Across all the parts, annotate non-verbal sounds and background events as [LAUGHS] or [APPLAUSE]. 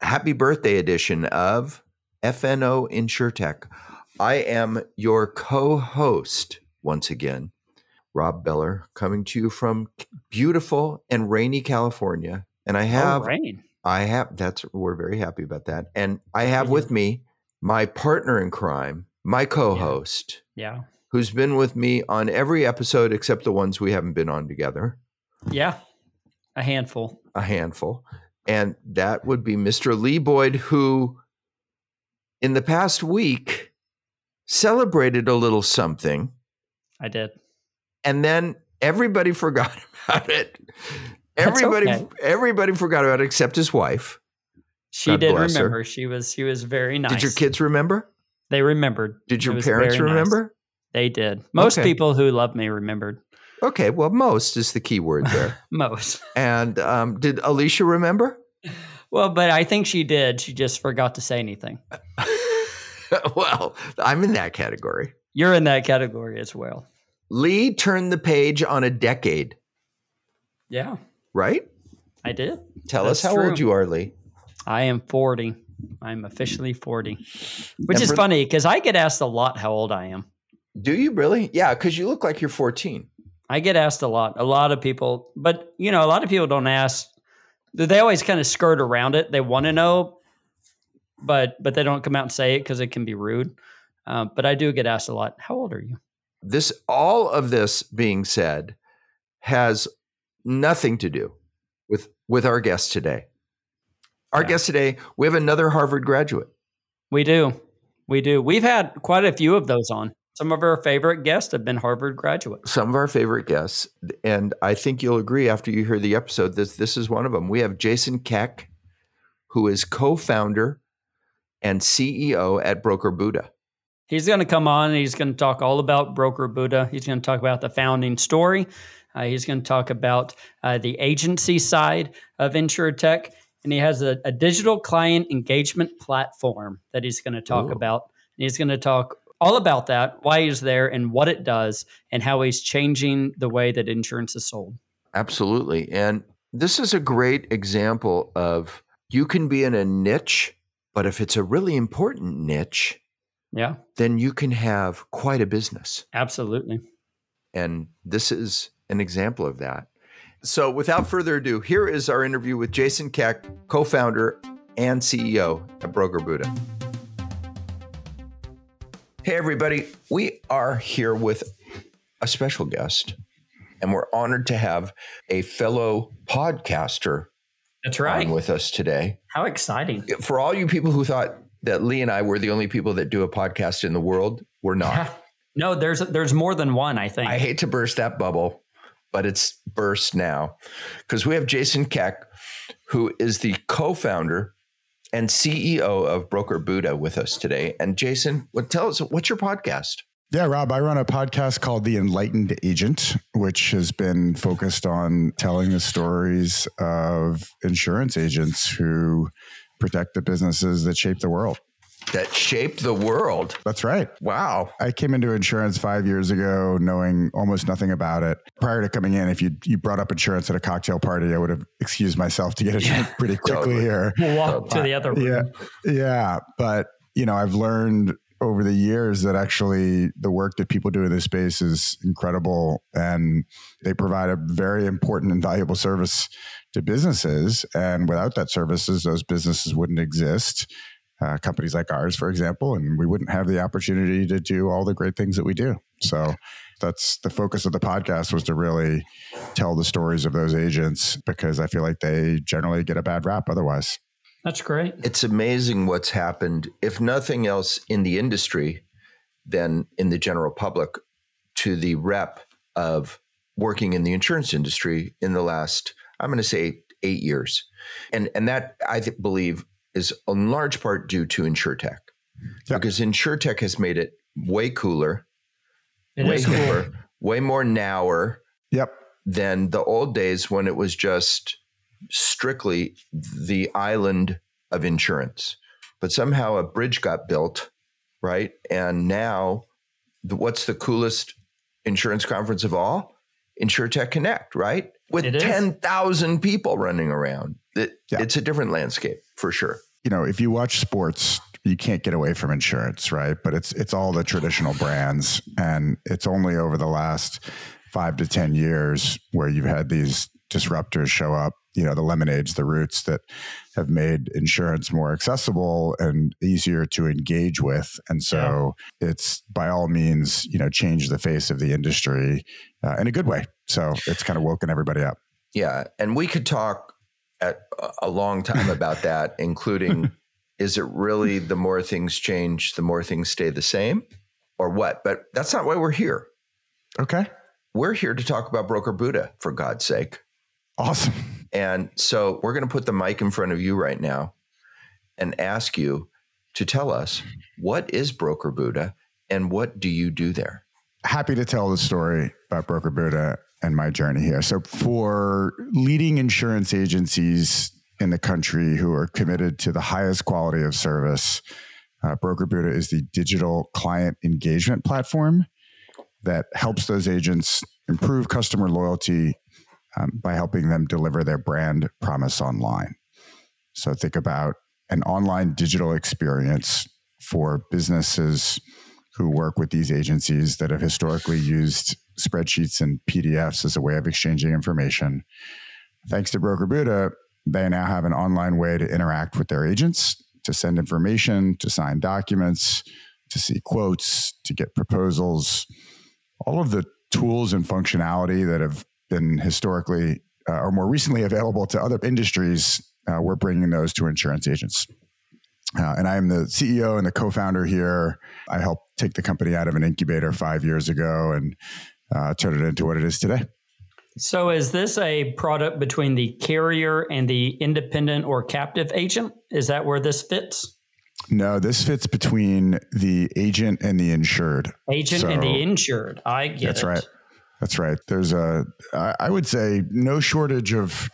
happy birthday edition of FNO InsurTech. I am your co host once again, Rob Beller, coming to you from beautiful and rainy California. And I oh, have, oh, rain. I have, that's, we're very happy about that. And I have with me my partner in crime, my co host. Yeah. yeah. Who's been with me on every episode except the ones we haven't been on together. Yeah. A handful. A handful and that would be Mr. Lee Boyd, who in the past week celebrated a little something. I did. And then everybody [LAUGHS] forgot about it. Everybody okay. everybody forgot about it except his wife. She God did remember. Her. She was she was very nice. Did your kids remember? They remembered. Did your parents remember? Nice. They did. Most okay. people who love me remembered. Okay, well, most is the key word there. [LAUGHS] most. And um, did Alicia remember? Well, but I think she did. She just forgot to say anything. [LAUGHS] well, I'm in that category. You're in that category as well. Lee turned the page on a decade. Yeah. Right? I did. Tell That's us how true. old you are, Lee. I am 40. I'm officially 40, which and is funny because I get asked a lot how old I am. Do you really? Yeah, because you look like you're 14. I get asked a lot. A lot of people, but you know, a lot of people don't ask. They always kind of skirt around it. They want to know, but but they don't come out and say it because it can be rude. Um, but I do get asked a lot. How old are you? This all of this being said has nothing to do with with our guest today. Our yeah. guest today, we have another Harvard graduate. We do. We do. We've had quite a few of those on. Some of our favorite guests have been Harvard graduates. Some of our favorite guests, and I think you'll agree after you hear the episode that this is one of them. We have Jason Keck, who is co-founder and CEO at Broker Buddha. He's going to come on and he's going to talk all about Broker Buddha. He's going to talk about the founding story. Uh, he's going to talk about uh, the agency side of InsurTech. And he has a, a, digital client engagement platform that he's going to talk Ooh. about. And he's going to talk all about that, why he's there, and what it does, and how he's changing the way that insurance is sold. Absolutely. And this is a great example of you can be in a niche, but if it's a really important niche, yeah, then you can have quite a business. Absolutely. And this is an example of that. So, without further ado, here is our interview with Jason Keck, co founder and CEO at Broker Buddha. Hey, everybody. We are here with a special guest, and we're honored to have a fellow podcaster. That's right. with us today. How exciting. For all you people who thought that Lee and I were the only people that do a podcast in the world, we're not. Yeah. [LAUGHS] No, there's there's more than one, I think. I hate to burst that bubble, but it's burst now because we have Jason Keck, who is the co-founder and CEO of Broker Buddha with us today. And Jason, what tell us what's your podcast? Yeah, Rob, I run a podcast called The Enlightened Agent, which has been focused on telling the stories of insurance agents who protect the businesses that shape the world that shaped the world. That's right. Wow. I came into insurance five years ago knowing almost nothing about it. Prior to coming in, if you you brought up insurance at a cocktail party, I would have excused myself to get a [LAUGHS] drink pretty quickly totally. here. We'll walk to the other room. Yeah. Yeah. But, you know, I've learned over the years that actually the work that people do in this space is incredible and they provide a very important and valuable service to businesses. And without that services, those businesses wouldn't exist uh, companies like ours, for example, and we wouldn't have the opportunity to do all the great things that we do. So that's the focus of the podcast was to really tell the stories of those agents because I feel like they generally get a bad rap otherwise. That's great. It's amazing what's happened, if nothing else in the industry, than in the general public to the rep of working in the insurance industry in the last, I'm going to say eight years. And, and that I believe is in large part due to InsureTech. Yep. Because InsureTech has made it way cooler, it way cooler, way more nower. Yep. Than the old days when it was just strictly the island of insurance. But somehow a bridge got built, right? And now, the, what's the coolest insurance conference of all? InsureTech Connect, right? With 10,000 people running around. It, yeah. It's a different landscape for sure. You know, if you watch sports, you can't get away from insurance, right? But it's it's all the traditional brands. And it's only over the last 5 to 10 years where you've had these disruptors show up you know the lemonades the roots that have made insurance more accessible and easier to engage with. And so yeah. it's by all means you know changed the face of the industry uh, in a good way. So it's kind of woken everybody up. Yeah. And we could talk at a long time about that [LAUGHS] including [LAUGHS] is it really the more things change the more things stay the same or what? But that's not why we're here. Okay. We're here to talk about broker buddha for god's sake. Awesome. And so we're going to put the mic in front of you right now and ask you to tell us what is Broker Buddha and what do you do there? Happy to tell the story about Broker Buddha and my journey here. So, for leading insurance agencies in the country who are committed to the highest quality of service, uh, Broker Buddha is the digital client engagement platform that helps those agents improve customer loyalty um, by helping them deliver their brand promise online. So think about an online digital experience for businesses who work with these agencies that have historically used spreadsheets and PDFs as a way of exchanging information. Thanks to Broker Buddha, they now have an online way to interact with their agents, to send information, to sign documents, to see quotes, to get proposals. All of the tools and functionality that have been historically uh, or more recently available to other industries, uh, we're bringing those to insurance agents. Uh, and I am the CEO and the co-founder here. I helped take the company out of an incubator five years ago and uh, turn it into what it is today. So, is this a product between the carrier and the independent or captive agent? Is that where this fits? No, this fits between the agent and the insured. Agent so, and the insured. I get that's it. right. That's right. There's a, I would say, no shortage of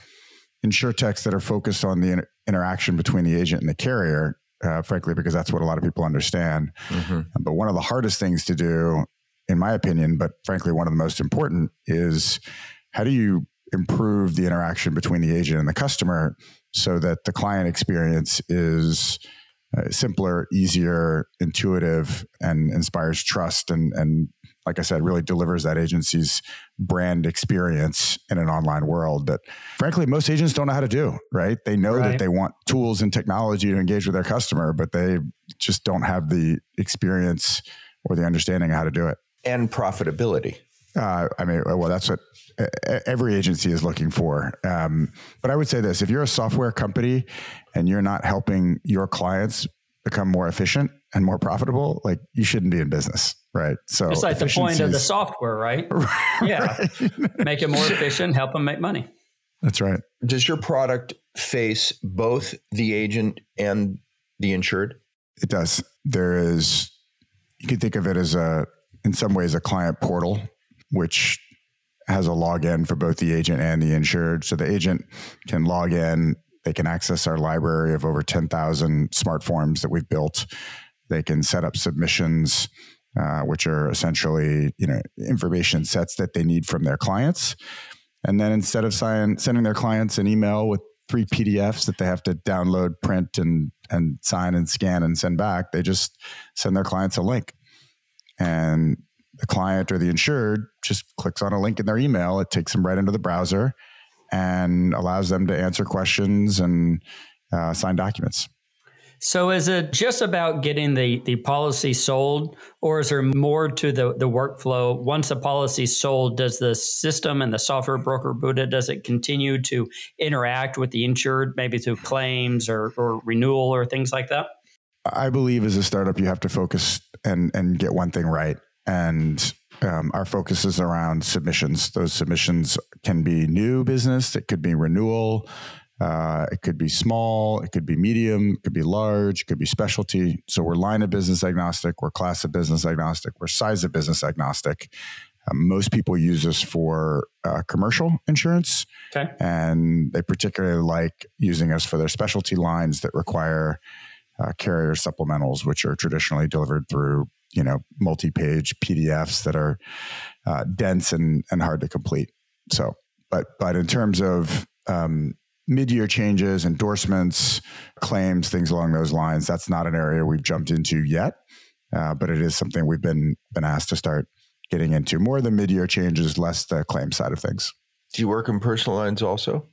insurtechs that are focused on the inter- interaction between the agent and the carrier, uh, frankly, because that's what a lot of people understand. Mm-hmm. But one of the hardest things to do, in my opinion, but frankly, one of the most important is how do you improve the interaction between the agent and the customer so that the client experience is uh, simpler, easier, intuitive, and inspires trust and, and like I said, really delivers that agency's brand experience in an online world that, frankly, most agents don't know how to do, right? They know right. that they want tools and technology to engage with their customer, but they just don't have the experience or the understanding of how to do it. And profitability. Uh, I mean, well, that's what every agency is looking for. Um, but I would say this if you're a software company and you're not helping your clients become more efficient and more profitable, like you shouldn't be in business. Right. So it's like the point of the software, [LAUGHS] right? yeah. make it more efficient, help them make money. That's right. Does your product face both the agent and the insured? It does. There is, you can think of it as a, in some ways, a client portal, which has a login for both the agent and the insured. So the agent can log in, they can access our library of over 10,000 smart forms that we've built. They can set up submissions uh, which are essentially you know information sets that they need from their clients. And then instead of sign, sending their clients an email with three PDFs that they have to download, print, and and sign and scan and send back, they just send their clients a link, and the client or the insured just clicks on a link in their email. It takes them right into the browser and allows them to answer questions and uh, sign documents. So is it just about getting the, the policy sold, or is there more to the, the workflow? Once the policy is sold, does the system and the software broker Buddha, does it continue to interact with the insured, maybe through claims or, or renewal or things like that? I believe as a startup, you have to focus and, and get one thing right. And um, our focus is around submissions. Those submissions can be new business, it could be renewal, Uh, it could be small, it could be medium, it could be large, it could be specialty. So we're line of business agnostic, we're class of business agnostic, we're size of business agnostic. Um, most people use us for uh, commercial insurance, okay. and they particularly like using us for their specialty lines that require uh, carrier supplementals, which are traditionally delivered through you know multi-page PDFs that are uh, dense and and hard to complete. So, but but in terms of um, mid-year changes, endorsements, claims, things along those lines, that's not an area we've jumped into yet, uh, but it is something we've been been asked to start getting into. More the mid-year changes, less the claim side of things. Do you work in personal lines also?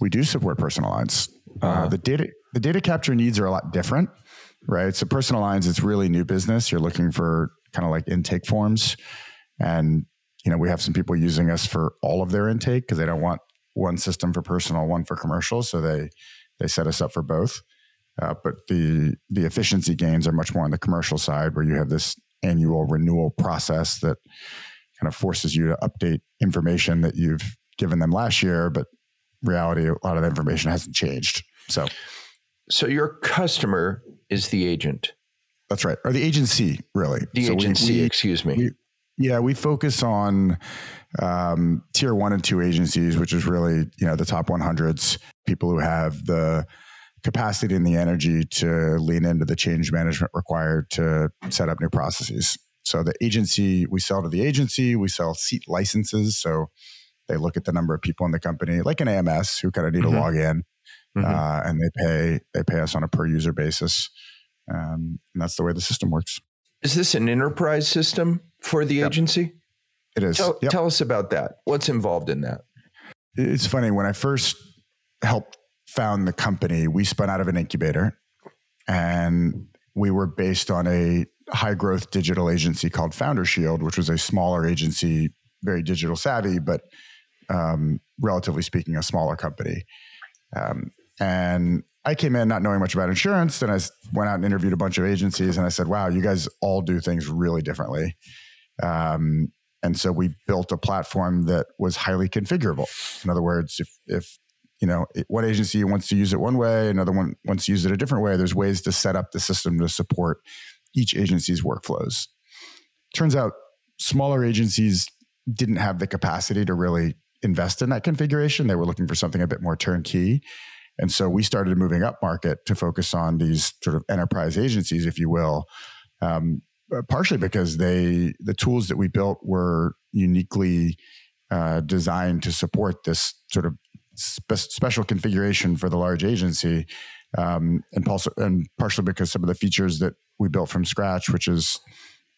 We do support personal lines. Uh. Uh, the data the data capture needs are a lot different, right? So personal lines, it's really new business. You're looking for kind of like intake forms, and you know we have some people using us for all of their intake because they don't want one system for personal, one for commercial. So they they set us up for both. Uh, but the the efficiency gains are much more on the commercial side, where you have this annual renewal process that kind of forces you to update information that you've given them last year, but reality, a lot of the information hasn't changed. So, so your customer is the agent. That's right, or the agency, really. The so agency, we, we, excuse me. We, yeah, we focus on um, tier one and two agencies, which is really you know the top 100s, people who have the capacity and the energy to lean into the change management required to set up new processes. So the agency, we sell to the agency, we sell seat licenses. So they look at the number of people in the company, like an AMS, who kind of need mm-hmm. to log in, mm-hmm. uh, and they pay they pay us on a per user basis, um, and that's the way the system works. Is this an enterprise system for the yep. agency? It is. Tell, yep. tell us about that. What's involved in that? It's funny when I first helped found the company, we spun out of an incubator and we were based on a high growth digital agency called Founder Shield, which was a smaller agency, very digital savvy, but um, relatively speaking, a smaller company. Um, and I came in not knowing much about insurance. And I went out and interviewed a bunch of agencies and I said, wow, you guys all do things really differently. Um, and so we built a platform that was highly configurable. In other words, if, if you know, one agency wants to use it one way, another one wants to use it a different way. There's ways to set up the system to support each agency's workflows. Turns out smaller agencies didn't have the capacity to really invest in that configuration. They were looking for something a bit more turnkey. And so we started moving up market to focus on these sort of enterprise agencies, if you will, um, partially because they the tools that we built were uniquely uh, designed to support this sort of spe- special configuration for the large agency, um, and, also, and partially because some of the features that we built from scratch, which is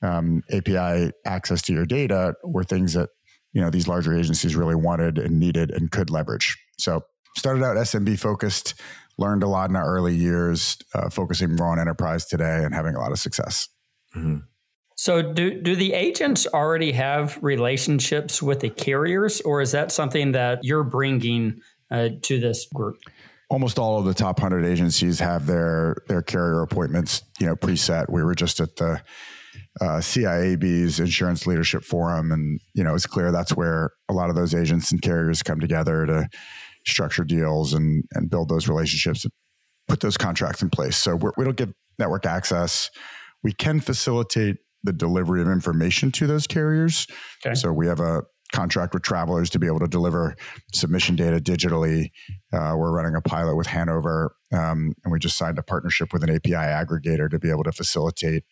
um, API access to your data, were things that you know these larger agencies really wanted and needed and could leverage. So started out SMB focused, learned a lot in our early years, uh, focusing more on enterprise today, and having a lot of success. Mm-hmm. So, do do the agents already have relationships with the carriers, or is that something that you're bringing uh, to this group? Almost all of the top hundred agencies have their their carrier appointments, you know, preset. We were just at the uh, CIAB's Insurance Leadership Forum, and you know, it's clear that's where a lot of those agents and carriers come together to structure deals and and build those relationships, and put those contracts in place. So we're, we do not give network access. We can facilitate the delivery of information to those carriers. Okay. So we have a contract with travelers to be able to deliver submission data digitally. Uh, we're running a pilot with Hanover, um, and we just signed a partnership with an API aggregator to be able to facilitate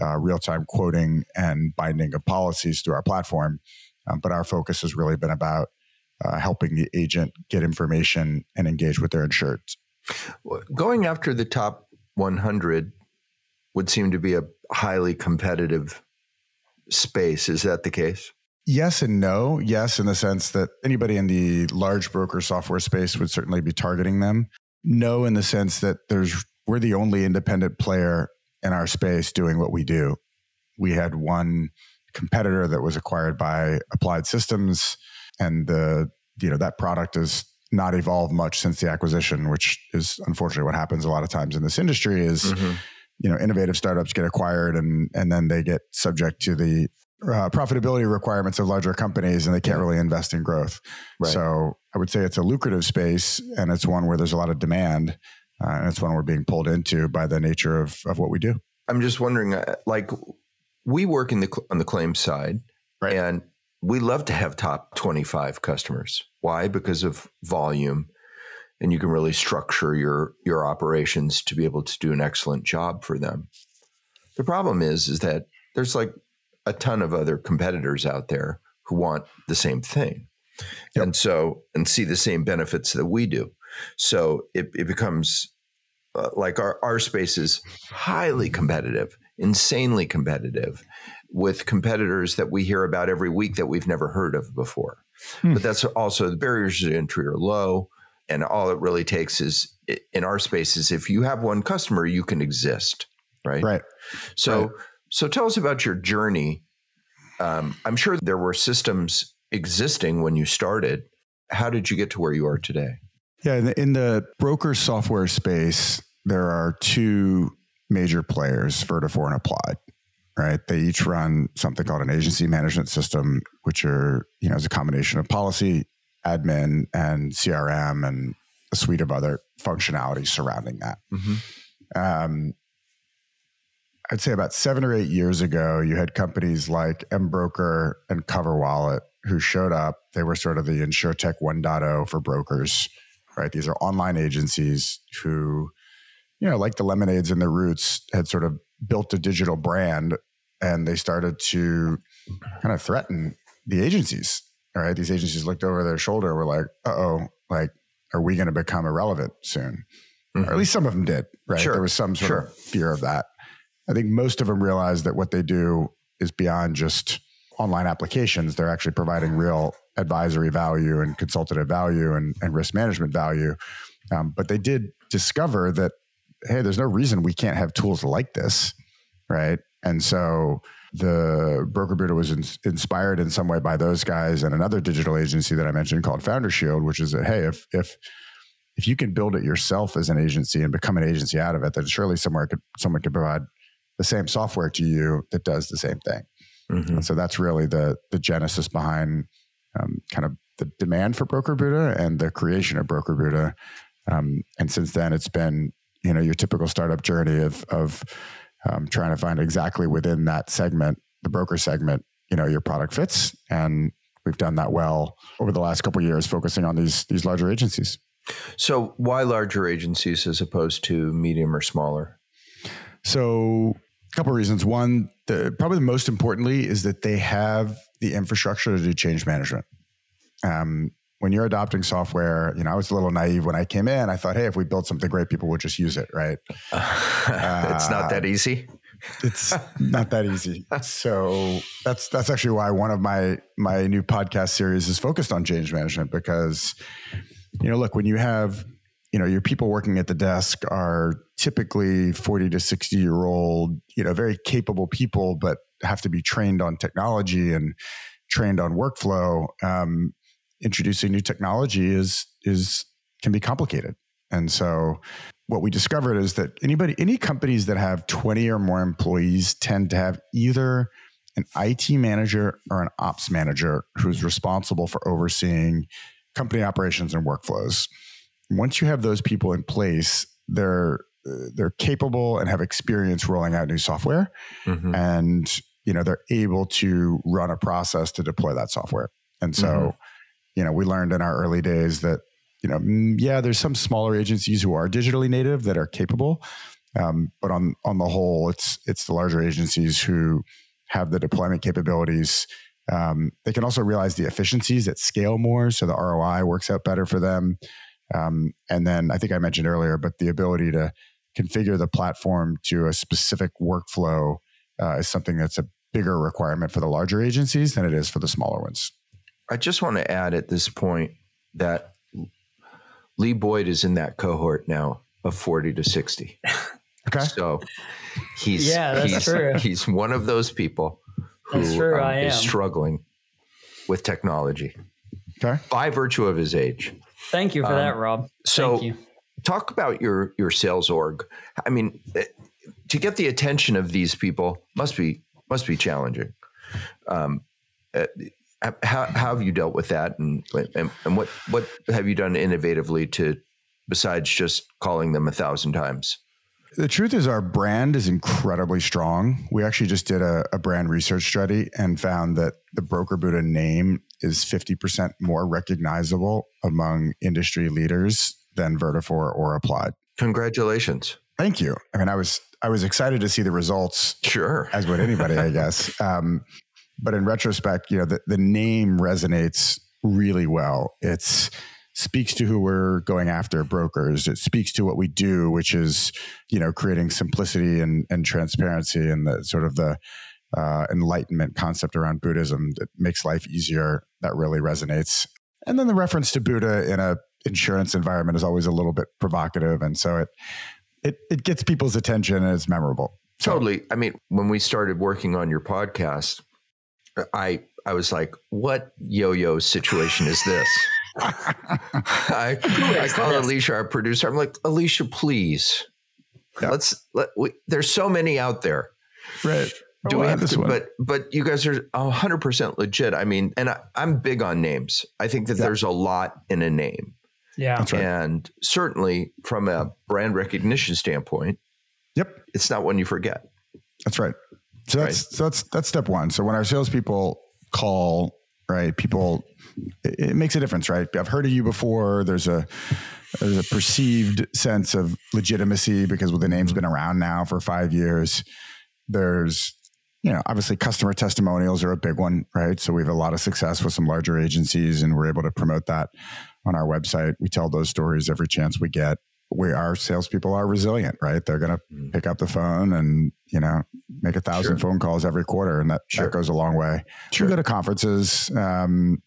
uh, real time quoting and binding of policies through our platform. Um, but our focus has really been about uh, helping the agent get information and engage with their insured. Going after the top 100 would seem to be a highly competitive space. Is that the case? Yes and no. Yes, in the sense that anybody in the large broker software space would certainly be targeting them. No, in the sense that there's we're the only independent player in our space doing what we do. We had one competitor that was acquired by Applied Systems, and the you know that product has not evolved much since the acquisition, which is unfortunately what happens a lot of times in this industry. Is mm-hmm. you know innovative startups get acquired and and then they get subject to the uh, profitability requirements of larger companies and they can't really invest in growth. Right. So I would say it's a lucrative space and it's one where there's a lot of demand. Uh, and it's one we're being pulled into by the nature of, of what we do. I'm just wondering, uh, like, we work in the on the claim side, Right. and we love to have top 25 customers. Why? Because of volume, and you can really structure your your operations to be able to do an excellent job for them. The problem is, is that there's like a ton of other competitors out there who want the same thing, Yep. and so and see the same benefits that we do. So it, it becomes uh, like our, our space is highly competitive, insanely competitive with competitors that we hear about every week that we've never heard of before. Hmm. But that's also the barriers to entry are low. And all it really takes is in our space is if you have one customer, you can exist. Right. Right. So, Right. so tell us about your journey. Um, I'm sure there were systems existing when you started. How did you get to where you are today? Yeah, in the, in the broker software space, there are two major players, Vertafore and Applied. Right, they each run something called an agency management system, which are you know is a combination of policy, admin, and CRM, and a suite of other functionalities surrounding that. Um, I'd say about seven or eight years ago, you had companies like Embroker and CoverWallet who showed up. They were sort of the InsureTech 1.0 for brokers, right? These are online agencies who, you know, like the Lemonades and the Roots, had sort of built a digital brand and they started to kind of threaten the agencies. All right. These agencies looked over their shoulder and were like, uh oh, like, are we going to become irrelevant soon? Or at least some of them did, right? Sure. There was some sort Sure. of fear of that. I think most of them realized that what they do is beyond just online applications. They're actually providing real advisory value and consultative value and, and risk management value. Um, but they did discover that, hey, there's no reason we can't have tools like this, right? And so the broker Buddha was in, inspired in some way by those guys and another digital agency that I mentioned called Founder Shield, which is that hey, if if if you can build it yourself as an agency and become an agency out of it, then surely somewhere could someone could provide the same software to you that does the same thing. Mhm. And so that's really the the genesis behind um, kind of the demand for Broker Buddha and the creation of Broker Buddha. Um, and since then, it's been you know your typical startup journey of of um, trying to find exactly within that segment, the broker segment, you know, your product fits, and we've done that well over the last couple of years, focusing on these these larger agencies. So, why larger agencies as opposed to medium or smaller? So, a couple of reasons. One, the, probably the most importantly is that they have the infrastructure to do change management. Um, when you're adopting software, you know, I was a little naive when I came in. I thought, hey, if we build something great, people would just use it, right? [LAUGHS] it's not that easy. It's [LAUGHS] not that easy. So that's that's actually why one of my my new podcast series is focused on change management because you know, look, when you have you know, your people working at the desk are typically 40 to 60 year old, you know, very capable people, but have to be trained on technology and trained on workflow. Um, introducing new technology is is can be complicated. And so what we discovered is that anybody any companies that have 20 or more employees tend to have either an IT manager or an ops manager who's responsible for overseeing company operations and workflows. Once you have those people in place, they're they're capable and have experience rolling out new software Mhm. and you know they're able to run a process to deploy that software and so Mhm. You know we learned in our early days that you know mm, yeah there's some smaller agencies who are digitally native that are capable. Um, but on on the whole it's it's the larger agencies who have the deployment capabilities. Um, they can also realize the efficiencies at scale more so the roi works out better for them. Um, and then i think i mentioned earlier but the ability to configure the platform to a specific workflow uh, is something that's a bigger requirement for the larger agencies than it is for the smaller ones. I just want to add at this point that Lee Boyd is in that cohort now of 40 to 60. [LAUGHS] Okay. So he's Yeah, that's he's, true. he's one of those people who true, um, is struggling with technology Okay. by virtue of his age. Thank you for Um, that, Rob. so- Thank you. Talk about your your sales org. I mean, eh, to get the attention of these people must be must be challenging. Um, eh, how, how have you dealt with that, and, and and what what have you done innovatively to besides just calling them a thousand times? The truth is, our brand is incredibly strong. We actually just did a, a brand research study and found that the Broker Buddha name is 50% more recognizable among industry leaders than Vertafore or Applied. Congratulations. Thank you. I mean, I was I was excited to see the results. Sure. As would anybody, I guess. [LAUGHS] Um, but in retrospect, you know, the, the name resonates really well. It's speaks to who we're going after brokers. It speaks to what we do which is you know creating simplicity and, and transparency and the sort of the uh, enlightenment concept around buddhism that makes life easier that really resonates. And then the reference to buddha in a insurance environment is always a little bit provocative and so it it, it gets people's attention and it's memorable. So, totally. I mean when we started working on your podcast i i was like what yo-yo situation is this [LAUGHS] I, I call Alicia our producer. I'm like, Alicia, please. Let's let we, there's so many out there. Right. Do oh, we have to, one. but but you guys are hundred percent legit. I mean, and I, am big on names. I think that there's a lot in a name. Yeah. Right. And certainly from a brand recognition standpoint, yep. It's not one you forget. That's right. So that's right. so that's that's step one. So when our salespeople call, right, people it, it makes a difference, right? I've heard of you before. There's a there's a perceived sense of legitimacy because the name's been around now for five years. There's you know, obviously customer testimonials are a big one, right? So we have a lot of success with some larger agencies and we're able to promote that on our website. We tell those stories every chance we get. We our salespeople are resilient, right? They're going to mm. pick up the phone and you know make a thousand sure. phone calls every quarter, and that, sure. that goes a long way. Sure. We go to conferences. Um,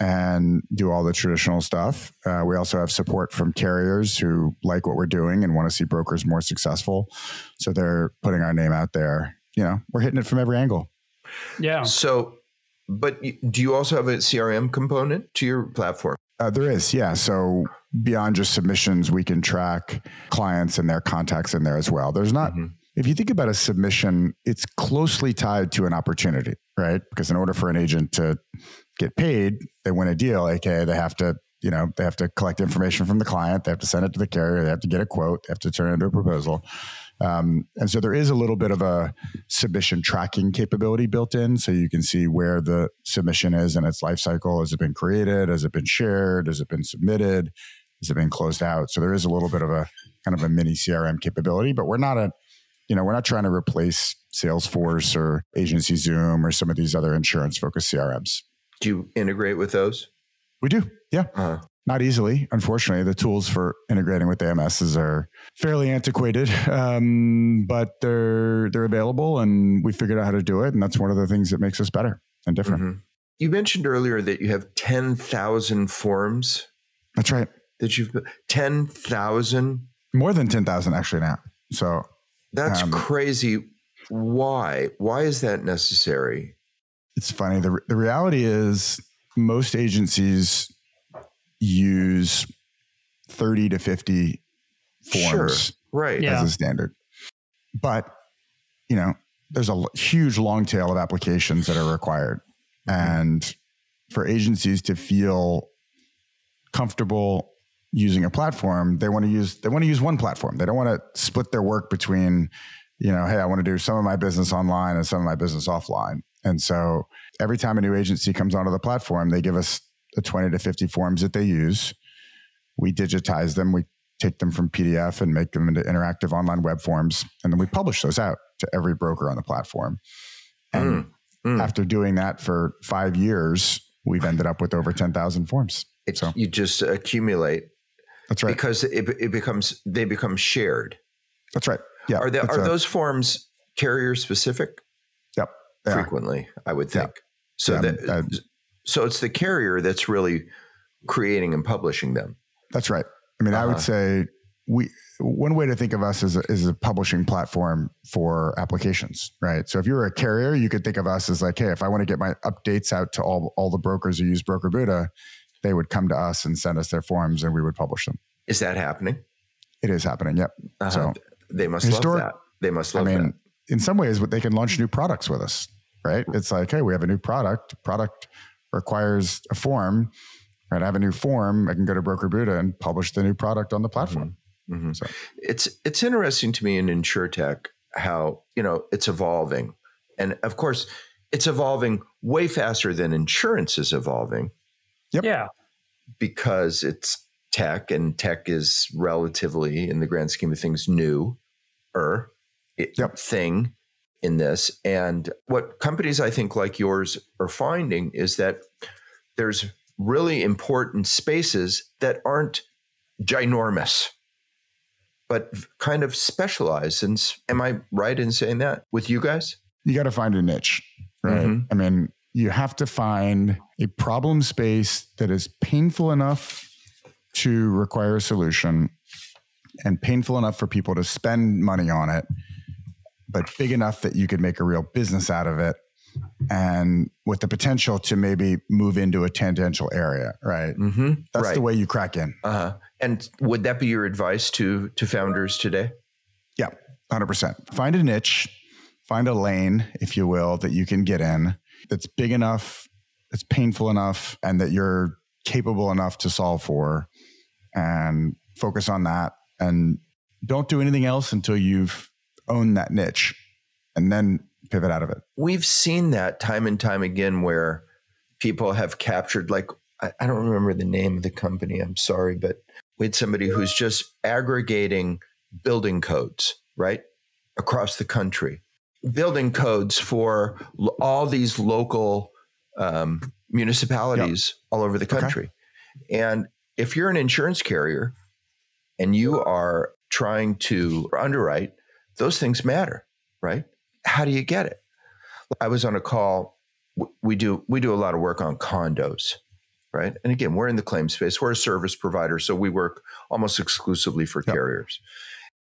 and do all the traditional stuff. Uh, we also have support from carriers who like what we're doing and want to see brokers more successful. So they're putting our name out there. You know, we're hitting it from every angle. Yeah. So, but do you also have a CRM component to your platform? Uh, there is, yeah. So beyond just submissions, we can track clients and their contacts in there as well. There's not. Mm-hmm. If you think about a submission, it's closely tied to an opportunity, right? Because in order for an agent to get paid, they win a deal, aka they have to, you know, they have to collect information from the client, they have to send it to the carrier, they have to get a quote, they have to turn it into a proposal. Um, and so there is a little bit of a submission tracking capability built in, so you can see where the submission is in its life cycle. Has it been created? Has it been shared? Has it been submitted? Has it been closed out? So there is a little bit of a kind of a mini CRM capability, but we're not a, you know, we're not trying to replace Salesforce or Agency Zoom or some of these other insurance focused CRMs. Do you integrate with those? We do. Yeah. Uh-huh. Not easily. Unfortunately, the tools for integrating with AMSs are fairly antiquated, um, but they're they're available, and we figured out how to do it, and that's one of the things that makes us better and different. Mm-hmm. You mentioned earlier that you have ten thousand forms. That's right. That you've ten thousand. More than ten thousand actually now. So that's um, crazy. Why? Why is that necessary? It's funny. The, the reality is, most agencies use 30 to 50 forms sure. right. as yeah. a standard. But, you know, there's a huge long tail of applications that are required. And for agencies to feel comfortable using a platform, they want to use they want to use one platform. They don't want to split their work between, you know, hey, I want to do some of my business online and some of my business offline. And so every time a new agency comes onto the platform, they give us the 20 to 50 forms that they use. We digitize them, we take them from PDF and make them into interactive online web forms. And then we publish those out to every broker on the platform. And mm, mm. after doing that for five years, we've ended up with over 10,000 forms. It's, so you just accumulate. That's right. Because it, it becomes, they become shared. That's right. Yeah. Are, are a, those forms carrier specific? Yep yeah. frequently, I would think. So yeah, that I, so it's the carrier that's really creating and publishing them. That's right. I mean, uh-huh. I would uh-huh. say we one way to think of us is a, is a publishing platform for applications, right? So if you're a carrier, you could think of us as like, hey, if I want to get my updates out to all all the brokers who use Broker Buddha, they would come to us and send us their forms, and we would publish them. Is that happening? It is happening. Yep. Uh-huh. So they must historic, love that. They must love I mean, that. In some ways, they can launch new products with us right? It's like, hey, we have a new product. Product requires a form. Right, I have a new form. I can go to Broker Buddha and publish the new product on the platform. Mm-hmm. So. It's it's interesting to me in insurtech how you know it's evolving, and of course, it's evolving way faster than insurance is evolving. Yep. Yeah, because it's tech, and tech is relatively, in the grand scheme of things, new er yep. thing in this. And what companies I think like yours are finding is that there's really important spaces that aren't ginormous, but kind of specialized. And am I right in saying that with you guys? You got to find a niche, right? Mm-hmm. I mean, you have to find a problem space that is painful enough to require a solution and painful enough for people to spend money on it, but big enough that you could make a real business out of it and with the potential to maybe move into a tangential area, right? Mm-hmm. That's right. the way you crack in. Uh-huh. And would that be your advice to to founders today? Yeah, hundred percent. Find a niche, find a lane, if you will, that you can get in. That's big enough, that's painful enough, and that you're capable enough to solve for, and focus on that. And don't do anything else until you've owned that niche, and then pivot out of it. We've seen that time and time again where people have captured, like, I, I don't remember the name of the company. I'm sorry, but we had somebody who's just aggregating building codes, right? Across the country, building codes for all these local um, municipalities yep. all over the country. Okay. And if you're an insurance carrier and you are trying to underwrite, those things matter, right? how do you get it? I was on a call. We do we do a lot of work on condos, right? And again, we're in the claim space. We're a service provider, so we work almost exclusively for yep. carriers.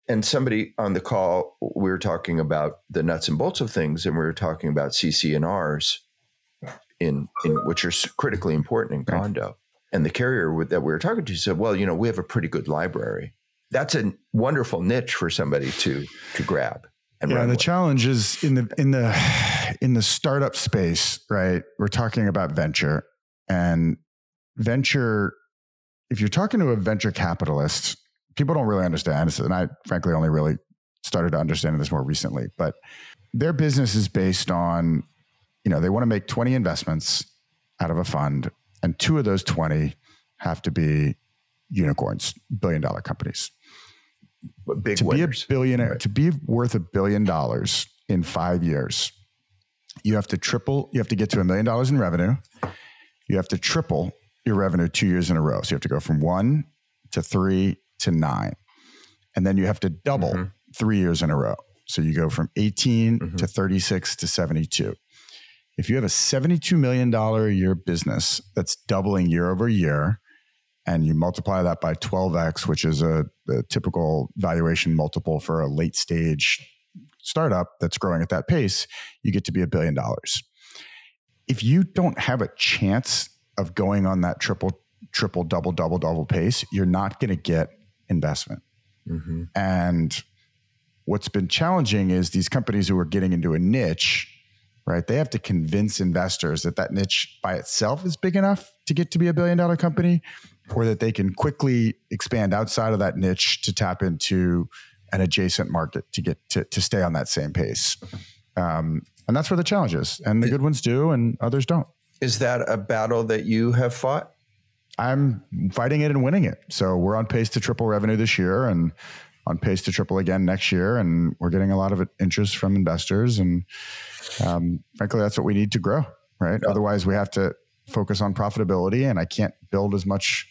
And somebody on the call, we were talking about the nuts and bolts of things, and we were talking about CC&Rs in, in which are critically important in condo. Right. And the carrier that we were talking to said, "Well, you know, we have a pretty good library. That's a wonderful niche for somebody to to grab." and yeah, the challenge is in the in the in the startup space, right? We're talking about venture and venture. If you're talking to a venture capitalist, people don't really understand this, and I frankly only really started to understand this more recently. But their business is based on, you know, they want to make 20 investments out of a fund, and two of those 20 have to be unicorns, billion dollar companies big to winners. be a billionaire right. to be worth a billion dollars in five years you have to triple you have to get to a million dollars in revenue you have to triple your revenue two years in a row so you have to go from one to three to nine and then you have to double mm-hmm. three years in a row so you go from 18 mm-hmm. to 36 to 72 if you have a $72 million a year business that's doubling year over year and you multiply that by 12x, which is a, a, typical valuation multiple for a late stage startup that's growing at that pace, you get to be a billion dollars. If you don't have a chance of going on that triple, triple, double, double, double pace, you're not going to get investment. Mm-hmm. And what's been challenging is these companies who are getting into a niche, right? They have to convince investors that that niche by itself is big enough to get to be a billion dollar company or that they can quickly expand outside of that niche to tap into an adjacent market to get to, to stay on that same pace. Um, and that's where the challenge is. And the good ones do, and others don't. Is that a battle that you have fought? I'm fighting it and winning it. So we're on pace to triple revenue this year and on pace to triple again next year. And we're getting a lot of interest from investors. And um, frankly, that's what we need to grow, right? Yeah. Otherwise, we have to focus on profitability and I can't build as much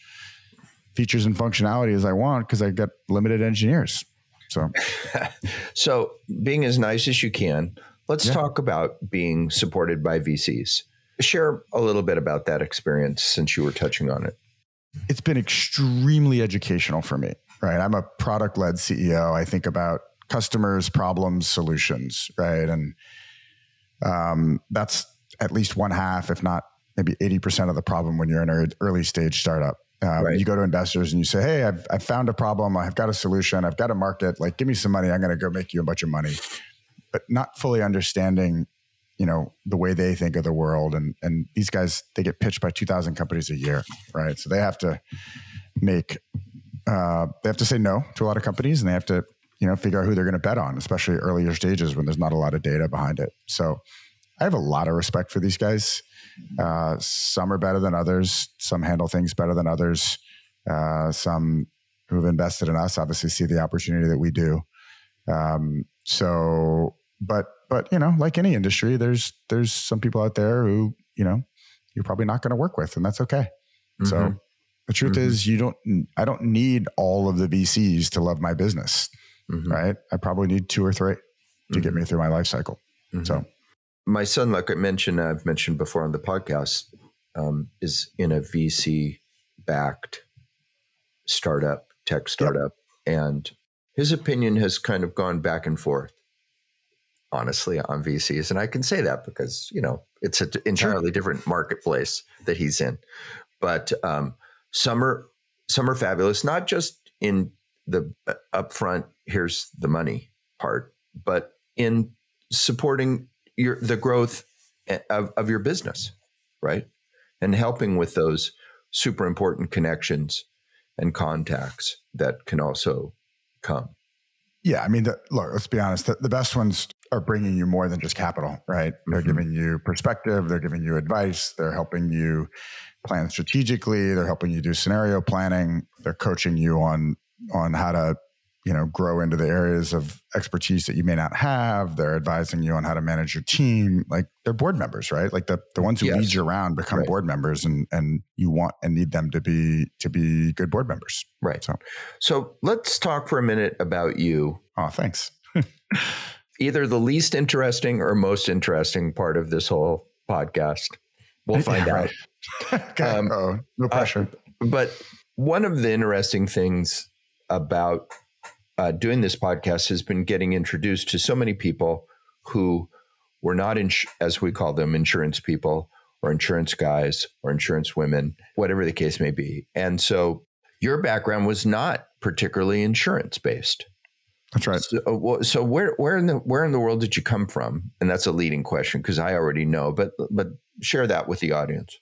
features and functionality as I want because I got limited engineers. So, [LAUGHS] so being as nice as you can, let's yeah. talk about being supported by VCs. Share a little bit about that experience since you were touching on it. It's been extremely educational for me, right? I'm a product led CEO. I think about customers, problems, solutions, right? And um, that's at least one half, if not maybe 80% of the problem when you're in an early stage startup. Um, right. You go to investors and you say, Hey, I've, I've found a problem. I've got a solution. I've got a market. Like, give me some money. I'm going to go make you a bunch of money. But not fully understanding you know the way they think of the world and and these guys they get pitched by 2000 companies a year right so they have to make uh, they have to say no to a lot of companies and they have to you know figure out who they're going to bet on especially earlier stages when there's not a lot of data behind it so i have a lot of respect for these guys uh, some are better than others some handle things better than others uh, some who've invested in us obviously see the opportunity that we do um, so but but you know, like any industry, there's there's some people out there who you know you're probably not going to work with, and that's okay. Mm-hmm. So the truth mm-hmm. is, you don't. I don't need all of the VCs to love my business, mm-hmm. right? I probably need two or three to get me mm-hmm. through my life cycle. Mm-hmm. So, my son, like I mentioned, I've mentioned before on the podcast, um, is in a VC backed startup, tech startup, yep. and his opinion has kind of gone back and forth honestly on VCs. And I can say that because, you know, it's an entirely different marketplace that he's in. But um, some are some are fabulous, not just in the uh, upfront, here's the money part, but in supporting your the growth eh, of, of your business, right? And helping with those super important connections and contacts that can also come. Yeah, I mean, the, look, let's be honest. The, the, best ones are bringing you more than just capital, right? Mm-hmm. They're giving you perspective. They're giving you advice. They're helping you plan strategically. They're helping you do scenario planning. They're coaching you on on how to, you know, grow into the areas of expertise that you may not have. They're advising you on how to manage your team. Like they're board members, right? Like the the ones who yes. lead you around become right. board members, and and you want and need them to be to be good board members, right? So, so let's talk for a minute about you. Oh, thanks. [LAUGHS] either the least interesting or most interesting part of this whole podcast. We'll [LAUGHS] find yeah, out. [LAUGHS] um, oh, no pressure. Uh, but one of the interesting things about uh, doing this podcast has been getting introduced to so many people who were not, ins- as we call them, insurance people or insurance guys or insurance women, whatever the case may be. And so your background was not particularly insurance based. That's right. So, uh, so, where where in the where in the world did you come from? And that's a leading question because I already know, but but share that with the audience.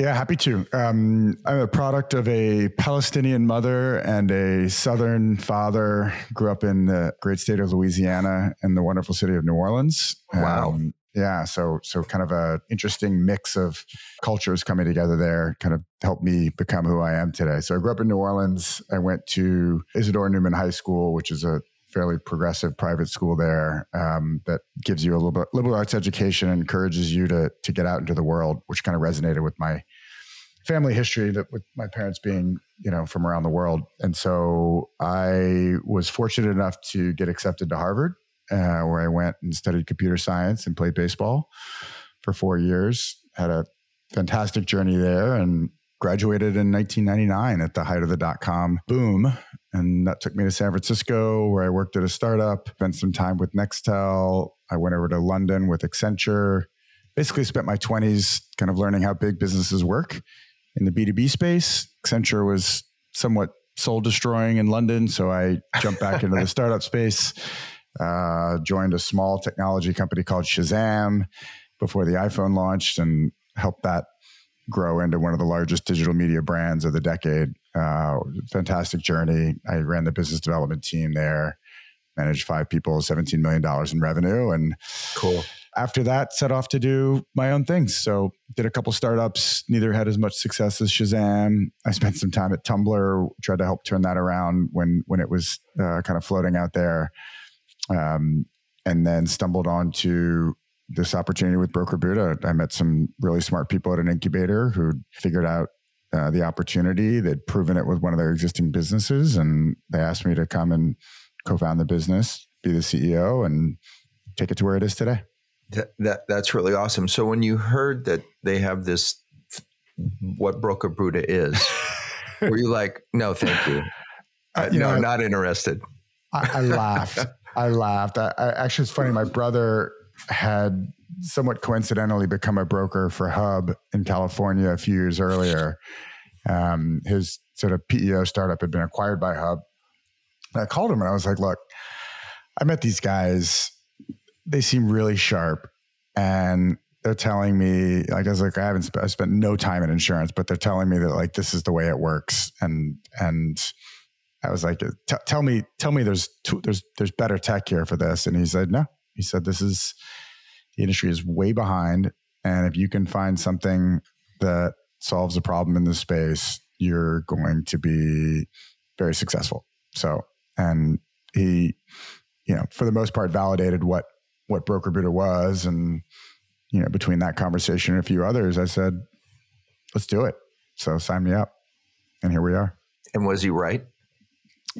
Yeah, happy to. Um, I'm a product of a Palestinian mother and a Southern father. Grew up in the great state of Louisiana and the wonderful city of New Orleans. Wow. Um, yeah, so so kind of a interesting mix of cultures coming together there, kind of helped me become who I am today. So I grew up in New Orleans. I went to Isidore Newman High School, which is a fairly progressive private school there um, that gives you a little bit liberal arts education and encourages you to to get out into the world, which kind of resonated with my family history that with my parents being you know from around the world and so i was fortunate enough to get accepted to harvard uh, where I went and studied computer science and played baseball for four years. Had a fantastic journey there and graduated in 1999 at the height of the dot com boom. And that took me to San Francisco, where I worked at a startup, spent some time with Nextel. I went over to London with Accenture. Basically, spent my 20s kind of learning how big businesses work in the B2B space. Accenture was somewhat soul destroying in London. So I jumped back into the [LAUGHS] startup space uh, joined a small technology company called Shazam before the iPhone launched and helped that grow into one of the largest digital media brands of the decade. Uh, fantastic journey. I ran the business development team there, managed five people, $17 million in revenue. And cool. After that, set off to do my own things. So, did a couple startups, neither had as much success as Shazam. I spent some time at Tumblr, tried to help turn that around when, when it was uh, kind of floating out there um, and then stumbled onto this opportunity with Broker Buddha. I met some really smart people at an incubator who figured out uh, the opportunity. They'd proven it with one of their existing businesses, and they asked me to come and co-found the business, be the CEO, and take it to where it is today. That, that that's really awesome. So when you heard that they have this, what Broker Buddha is, [LAUGHS] were you like, no, thank you, uh, you no, know, not interested? I, I laughed. I laughed. I, I, actually, it's funny. My brother had somewhat coincidentally become a broker for Hub in California a few years earlier. Um, his sort of PEO startup had been acquired by Hub. I called him and I was like, "Look, I met these guys. They seem really sharp. and they're telling me like I was like I haven't sp- I spent no time in insurance, but they're telling me that like this is the way it works, and and I was like, tell me, tell me, there's two, there's there's better tech here for this, and he said no. He said this is the industry is way behind, and if you can find something that solves a problem in this space, you're going to be very successful. So, and he, you know, for the most part, validated what what Broker Buddha was, and you know, between that conversation and a few others, I said, let's do it. So sign me up. And here we are. And was he right?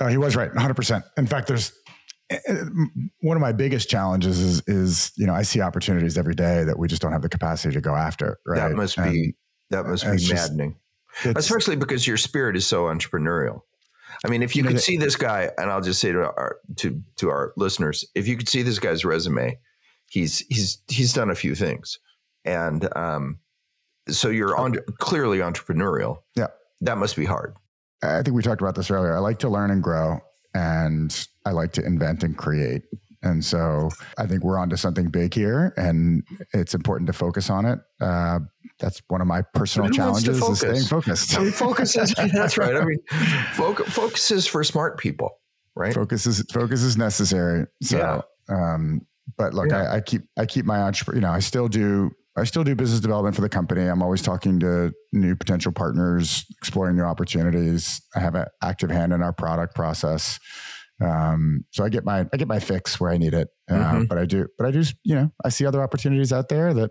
Uh, he was right, 100%. In fact, there's one of my biggest challenges is, is, you know, I see opportunities every day that we just don't have the capacity to go after. Right. That must and be, that must be maddening. Just, Especially because your spirit is so entrepreneurial. I mean, if you, you could see this guy, and I'll just say to our to to our listeners, if you could see this guy's resume, he's he's he's done a few things, and um, so you're on clearly entrepreneurial. Yeah, that must be hard. I think we talked about this earlier. I like to learn and grow, and I like to invent and create. And so I think we're onto something big here, and it's important to focus on it. Uh, that's one of my personal challenges is staying focused. I mean, focus is that's right. I mean, [LAUGHS] focus, focus is for smart people, right? Focus is focus is necessary. So, yeah. um, but look, yeah. I, I, keep I keep my entrepreneur. You know, I still do I still do business development for the company. I'm always talking to new potential partners, exploring new opportunities. I have an active hand in our product process. Um, so I get my I get my fix where I need it. Uh, mm-hmm. But I do, but I do. You know, I see other opportunities out there that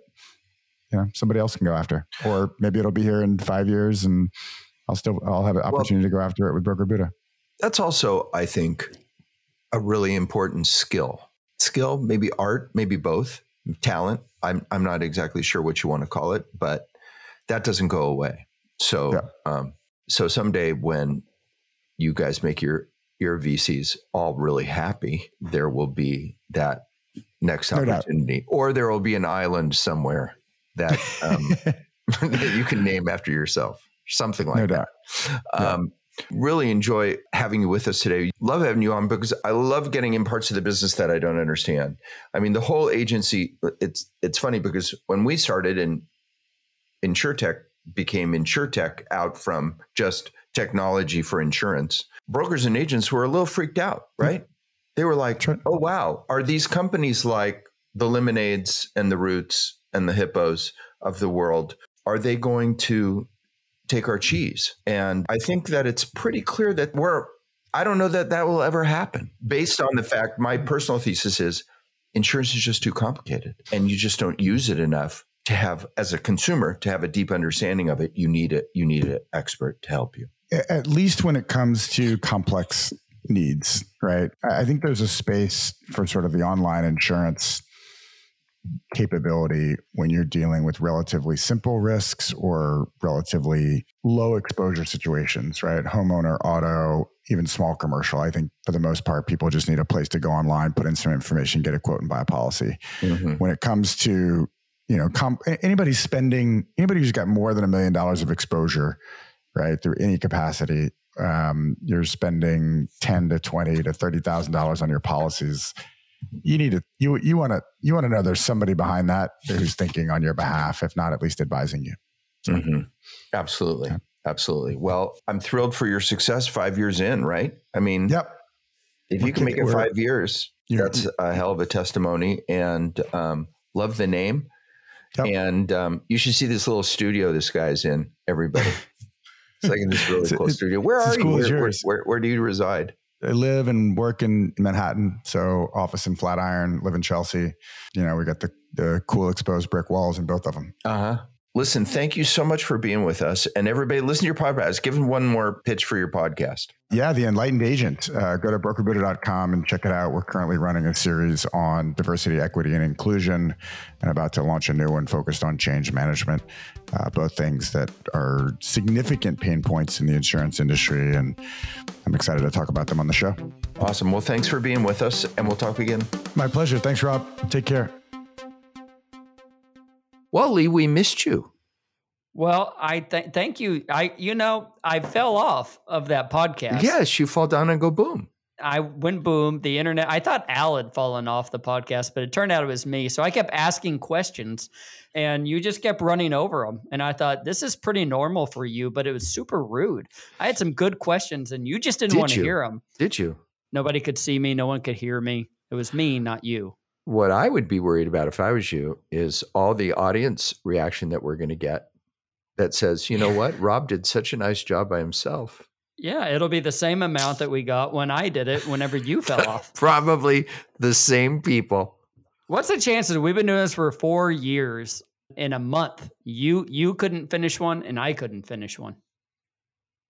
you know somebody else can go after, or maybe it'll be here in five years, and I'll still I'll have an opportunity well, to go after it with Broker Buddha. That's also, I think, a really important skill. Skill, maybe art, maybe both talent. I'm I'm not exactly sure what you want to call it, but that doesn't go away. So yeah. um, so someday when you guys make your your VCs all really happy, there will be that next no opportunity, doubt. or there will be an island somewhere that um, [LAUGHS] that you can name after yourself, something like no that. Um, Really enjoy having you with us today. Love having you on because I love getting in parts of the business that I don't understand. I mean, the whole agency. It's it's funny because when we started in InsureTech became InsureTech out from just technology for insurance. Brokers and agents were a little freaked out, hmm. right? They were like, "Oh wow, are these companies like the Lemonades and the Roots and the Hippos of the world? Are they going to take our cheese. And I think that it's pretty clear that we're, I don't know that that will ever happen based on the fact my hmm. personal thesis is insurance is just too complicated and you just don't use it enough to have as a consumer to have a deep understanding of it you need it you need an expert to help you at least when it comes to complex needs right i think there's a space for sort of the online insurance capability when you're dealing with relatively simple risks or relatively low exposure situations, right? Homeowner, auto, even small commercial. I think for the most part, people just need a place to go online, put in some information, get a quote, and buy a policy. Mm-hmm. When it comes to you know, comp- anybody spending, anybody who's got more than a million dollars of exposure, right, through any capacity, um, you're spending ten to twenty to thirty thousand dollars on your policies you need to you you want to you want to know there's somebody behind that who's thinking on your behalf, if not at least advising you. So, mm-hmm. Absolutely, yeah. absolutely. Well, I'm thrilled for your success. Five years in, right? I mean, yep. If you can make it five years, that's a hell of a testimony. And um, love the name. Yep. And um, you should see this little studio this guy's in. Everybody, [LAUGHS] in this really cool studio. Where are you? Where, where, where, where do you reside? I live and work in Manhattan, so office in Flatiron, live in Chelsea. You know, we got the the cool exposed brick walls in both of them. Uh huh. Listen, thank you so much for being with us. And everybody, listen to your podcast. Give them one more pitch for your podcast. Yeah, The Enlightened Agent. Uh, go to brokerbuddha.com and check it out. We're currently running a series on diversity, equity, and inclusion, and about to launch a new one focused on change management. Uh, both things that are significant pain points in the insurance industry. And I'm excited to talk about them on the show. Awesome. Well, thanks for being with us, and we'll talk again. My pleasure. Thanks, Rob. Take care. Well, Lee, we missed you. Well, I th- thank you. I, you know, I fell off of that podcast. Yes, you fall down and go boom. I went boom. The internet. I thought Al had fallen off the podcast, but it turned out it was me. So I kept asking questions, and you just kept running over them. And I thought this is pretty normal for you, but it was super rude. I had some good questions, and you just didn't Did want to hear them. Did you? Nobody could see me. No one could hear me. It was me, not you. What I would be worried about if I was you is all the audience reaction that we're going to get that says, you know what? Rob did such a nice job by himself. Yeah, it'll be the same amount that we got when I did it. Whenever you fell [LAUGHS] off. Probably the same people. What's the chances we've been doing this for four years? In a month, you you couldn't finish one, and I couldn't finish one.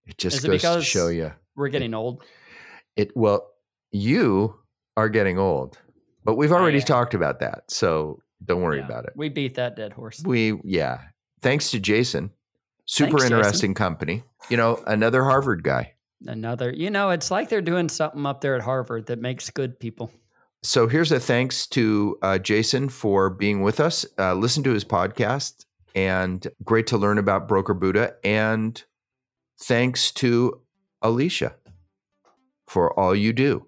It just Is it goes to because- show you. We're getting old. It well, you are getting old, but we've already am. talked about that, so don't worry Yeah, about it. We beat that dead horse. We yeah. Thanks to Jason, super Thanks, Jason. interesting company. You know, another Harvard guy. Another, you know, it's like they're doing something up there at Harvard that makes good people. So here's a thanks to uh, Jason for being with us. Uh, listen to his podcast, and great to learn about Broker Buddha. And thanks to Alicia for all you do,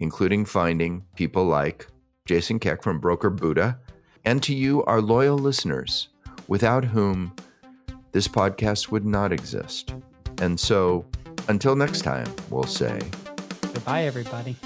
including finding people like Jason Keck from Broker Buddha, and to you, our loyal listeners, without whom this podcast would not exist. And so, until next time, we'll say. Goodbye, everybody.